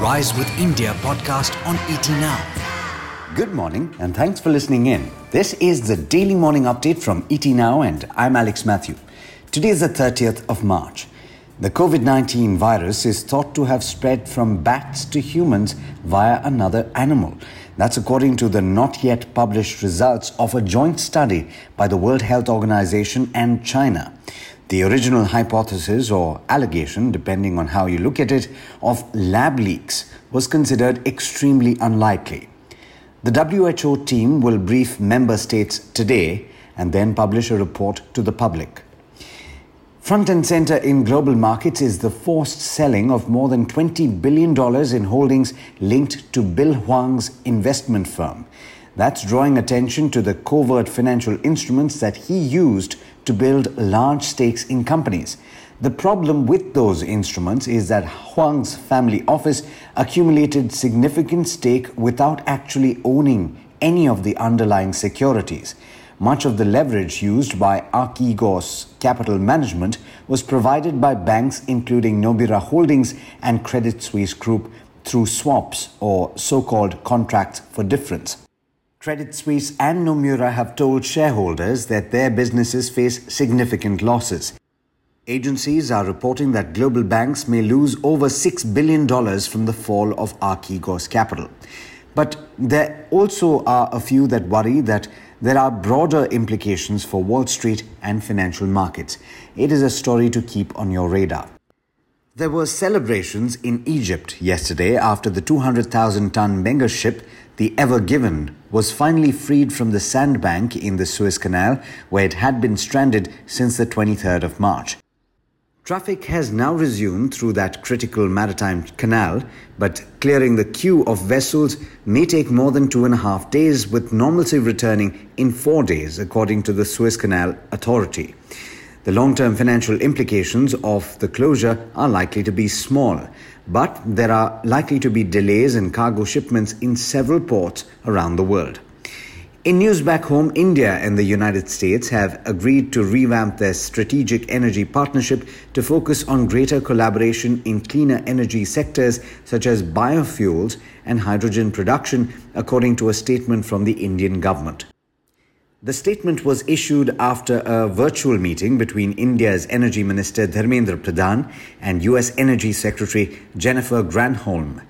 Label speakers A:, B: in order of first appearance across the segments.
A: Rise with India podcast on ET Now.
B: Good morning and thanks for listening in. This is the daily morning update from ET Now and I'm Alex Matthew. Today is the 30th of March. The COVID 19 virus is thought to have spread from bats to humans via another animal. That's according to the not yet published results of a joint study by the World Health Organization and China. The original hypothesis or allegation, depending on how you look at it, of lab leaks was considered extremely unlikely. The WHO team will brief member states today and then publish a report to the public. Front and center in global markets is the forced selling of more than $20 billion in holdings linked to Bill Hwang's investment firm. That's drawing attention to the covert financial instruments that he used to build large stakes in companies. The problem with those instruments is that Hwang's family office accumulated significant stake without actually owning any of the underlying securities. Much of the leverage used by Archegos Capital Management was provided by banks including Nomura Holdings and Credit Suisse Group through swaps or so called contracts for difference. Credit Suisse and Nomura have told shareholders that their businesses face significant losses. Agencies are reporting that global banks may lose over $6 billion from the fall of Archegos Capital. But there also are a few that worry that there are broader implications for Wall Street and financial markets. It is a story to keep on your radar. There were celebrations in Egypt yesterday after the 200,000 ton mega ship the Ever Given was finally freed from the sandbank in the Suez Canal where it had been stranded since the 23rd of March. Traffic has now resumed through that critical maritime canal, but clearing the queue of vessels may take more than two and a half days, with normalcy returning in four days, according to the Suez Canal Authority. The long term financial implications of the closure are likely to be small, but there are likely to be delays in cargo shipments in several ports around the world. In news back home, India and the United States have agreed to revamp their strategic energy partnership to focus on greater collaboration in cleaner energy sectors such as biofuels and hydrogen production, according to a statement from the Indian government. The statement was issued after a virtual meeting between India's Energy Minister Dharmendra Pradhan and US Energy Secretary Jennifer Granholm.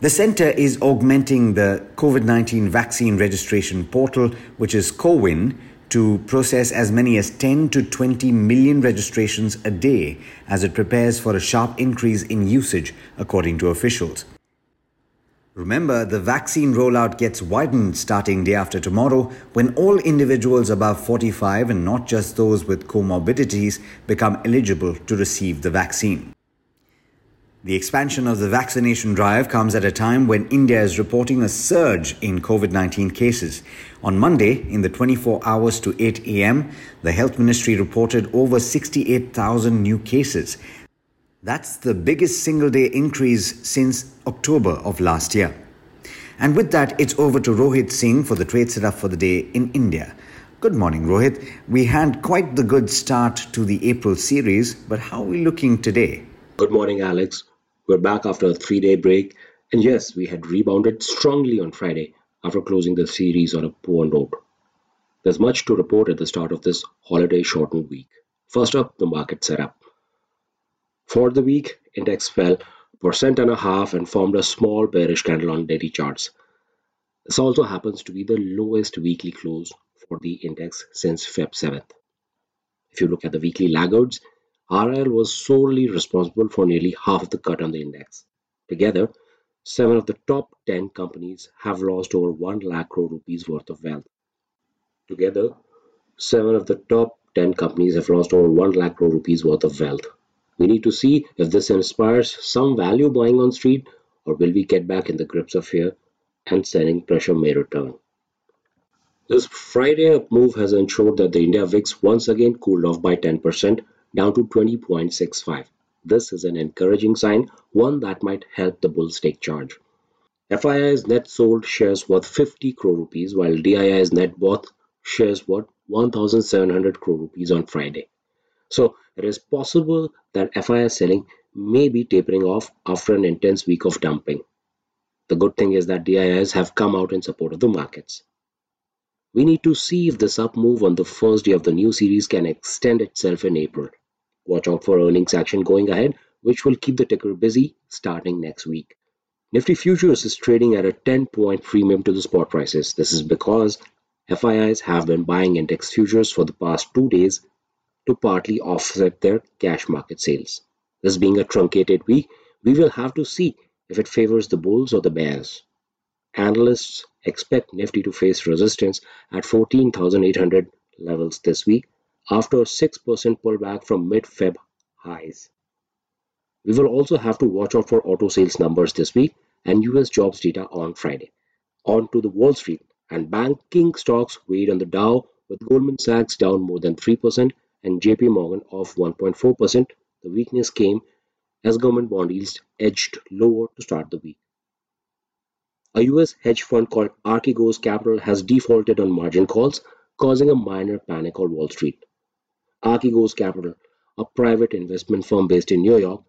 B: The center is augmenting the COVID 19 vaccine registration portal, which is CoWIN, to process as many as 10 to 20 million registrations a day as it prepares for a sharp increase in usage, according to officials. Remember, the vaccine rollout gets widened starting day after tomorrow when all individuals above 45 and not just those with comorbidities become eligible to receive the vaccine. The expansion of the vaccination drive comes at a time when India is reporting a surge in COVID 19 cases. On Monday, in the 24 hours to 8 a.m., the Health Ministry reported over 68,000 new cases. That's the biggest single day increase since October of last year. And with that, it's over to Rohit Singh for the trade setup for the day in India. Good morning, Rohit. We had quite the good start to the April series, but how are we looking today?
C: Good morning, Alex. We're back after a three day break, and yes, we had rebounded strongly on Friday after closing the series on a poor note. There's much to report at the start of this holiday shortened week. First up, the market setup. For the week, index fell percent and a half and formed a small bearish candle on daily charts. This also happens to be the lowest weekly close for the index since Feb 7th. If you look at the weekly laggards, RL was solely responsible for nearly half of the cut on the index. Together, seven of the top 10 companies have lost over 1 lakh crore rupees worth of wealth. Together, seven of the top 10 companies have lost over 1 lakh crore rupees worth of wealth. We need to see if this inspires some value buying on street or will we get back in the grips of fear and selling pressure may return. This Friday up move has ensured that the India VIX once again cooled off by 10% down to 20.65. This is an encouraging sign, one that might help the bulls take charge. FII's net sold shares worth 50 crore rupees while DII's net bought shares worth 1700 crore rupees on Friday. So it is possible that FII selling may be tapering off after an intense week of dumping. The good thing is that DIIs have come out in support of the markets. We need to see if this up move on the first day of the new series can extend itself in April. Watch out for earnings action going ahead, which will keep the ticker busy starting next week. Nifty Futures is trading at a 10 point premium to the spot prices. This is because FIIs have been buying index futures for the past two days to partly offset their cash market sales. This being a truncated week, we will have to see if it favors the bulls or the bears. Analysts expect Nifty to face resistance at 14,800 levels this week after a 6% pullback from mid-Feb highs. We will also have to watch out for auto sales numbers this week and US jobs data on Friday. On to the Wall Street and banking stocks weighed on the Dow with Goldman Sachs down more than 3% and JP Morgan of 1.4%. The weakness came as government bond yields edged lower to start the week. A US hedge fund called Archegos Capital has defaulted on margin calls, causing a minor panic on Wall Street. Archegos Capital, a private investment firm based in New York,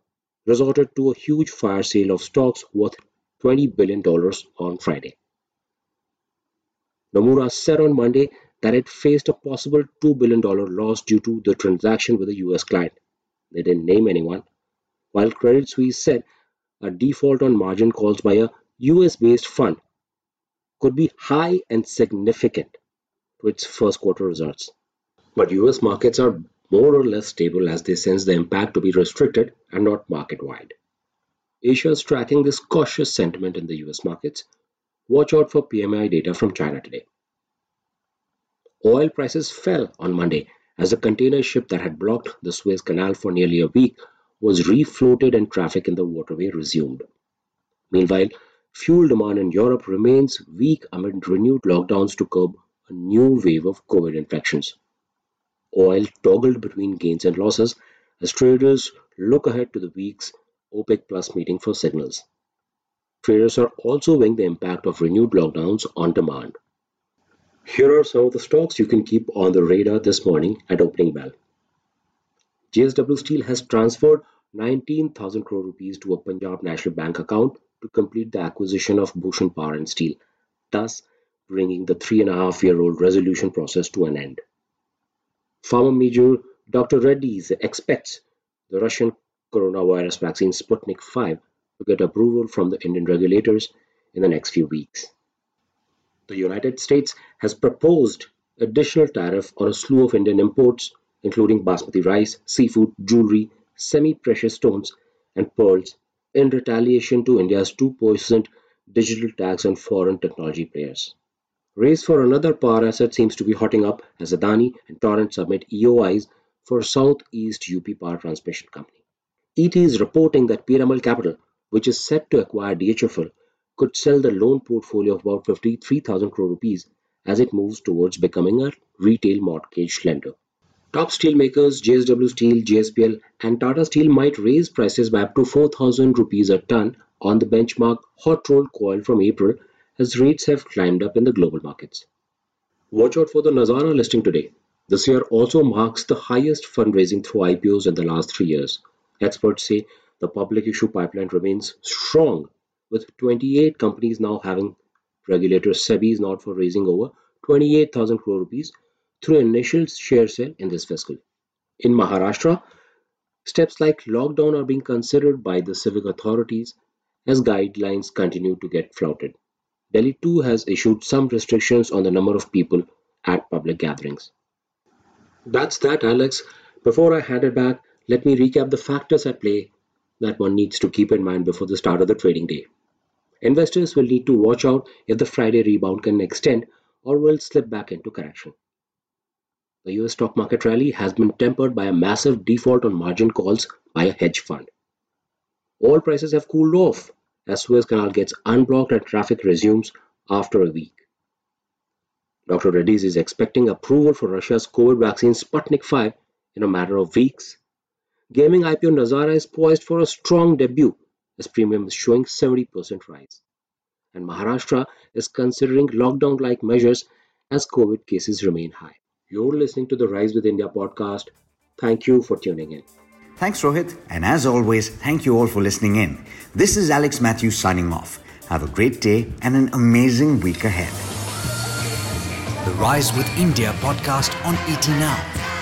C: resorted to a huge fire sale of stocks worth $20 billion on Friday. Nomura said on Monday that it faced a possible $2 billion loss due to the transaction with a US client. They didn't name anyone, while Credit Suisse said a default on margin calls by a US-based fund could be high and significant to its first quarter results. But US markets are more or less stable as they sense the impact to be restricted and not market-wide. Asia is tracking this cautious sentiment in the US markets. Watch out for PMI data from China today. Oil prices fell on Monday as a container ship that had blocked the Suez Canal for nearly a week was refloated and traffic in the waterway resumed. Meanwhile, Fuel demand in Europe remains weak amid renewed lockdowns to curb a new wave of COVID infections. Oil toggled between gains and losses as traders look ahead to the week's OPEC Plus meeting for signals. Traders are also weighing the impact of renewed lockdowns on demand. Here are some of the stocks you can keep on the radar this morning at opening bell. JSW Steel has transferred 19,000 crore rupees to a Punjab National Bank account to complete the acquisition of Bhushan Power and Steel, thus bringing the three and a half year old resolution process to an end. Pharma major Dr. Reddy's expects the Russian coronavirus vaccine Sputnik V to get approval from the Indian regulators in the next few weeks. The United States has proposed additional tariff on a slew of Indian imports, including basmati rice, seafood, jewelry, semi-precious stones, and pearls in retaliation to India's 2% digital tax on foreign technology players. Race for another power asset seems to be hotting up as Adani and Torrent submit EOIs for Southeast UP Power Transmission Company. ET is reporting that Piramal Capital, which is set to acquire DHFL, could sell the loan portfolio of about 53,000 crore rupees as it moves towards becoming a retail mortgage lender. Top steelmakers JSW Steel, JSPL, and Tata Steel might raise prices by up to 4,000 rupees a ton on the benchmark hot rolled coil from April as rates have climbed up in the global markets. Watch out for the Nazara listing today. This year also marks the highest fundraising through IPOs in the last three years. Experts say the public issue pipeline remains strong, with 28 companies now having regulators SEBI's not for raising over 28,000 crore rupees through initial share sale in this fiscal. In Maharashtra, steps like lockdown are being considered by the civic authorities as guidelines continue to get flouted. Delhi too has issued some restrictions on the number of people at public gatherings. That's that, Alex. Before I hand it back, let me recap the factors at play that one needs to keep in mind before the start of the trading day. Investors will need to watch out if the Friday rebound can extend or will slip back into correction. The US stock market rally has been tempered by a massive default on margin calls by a hedge fund. Oil prices have cooled off as Suez Canal gets unblocked and traffic resumes after a week. Dr. Reddy's is expecting approval for Russia's COVID vaccine Sputnik V in a matter of weeks. Gaming IPO Nazara is poised for a strong debut as premium is showing 70% rise. And Maharashtra is considering lockdown like measures as COVID cases remain high. You're listening to the Rise with India podcast. Thank you for tuning in.
B: Thanks, Rohit. And as always, thank you all for listening in. This is Alex Matthews signing off. Have a great day and an amazing week ahead.
A: The Rise with India podcast on ET Now.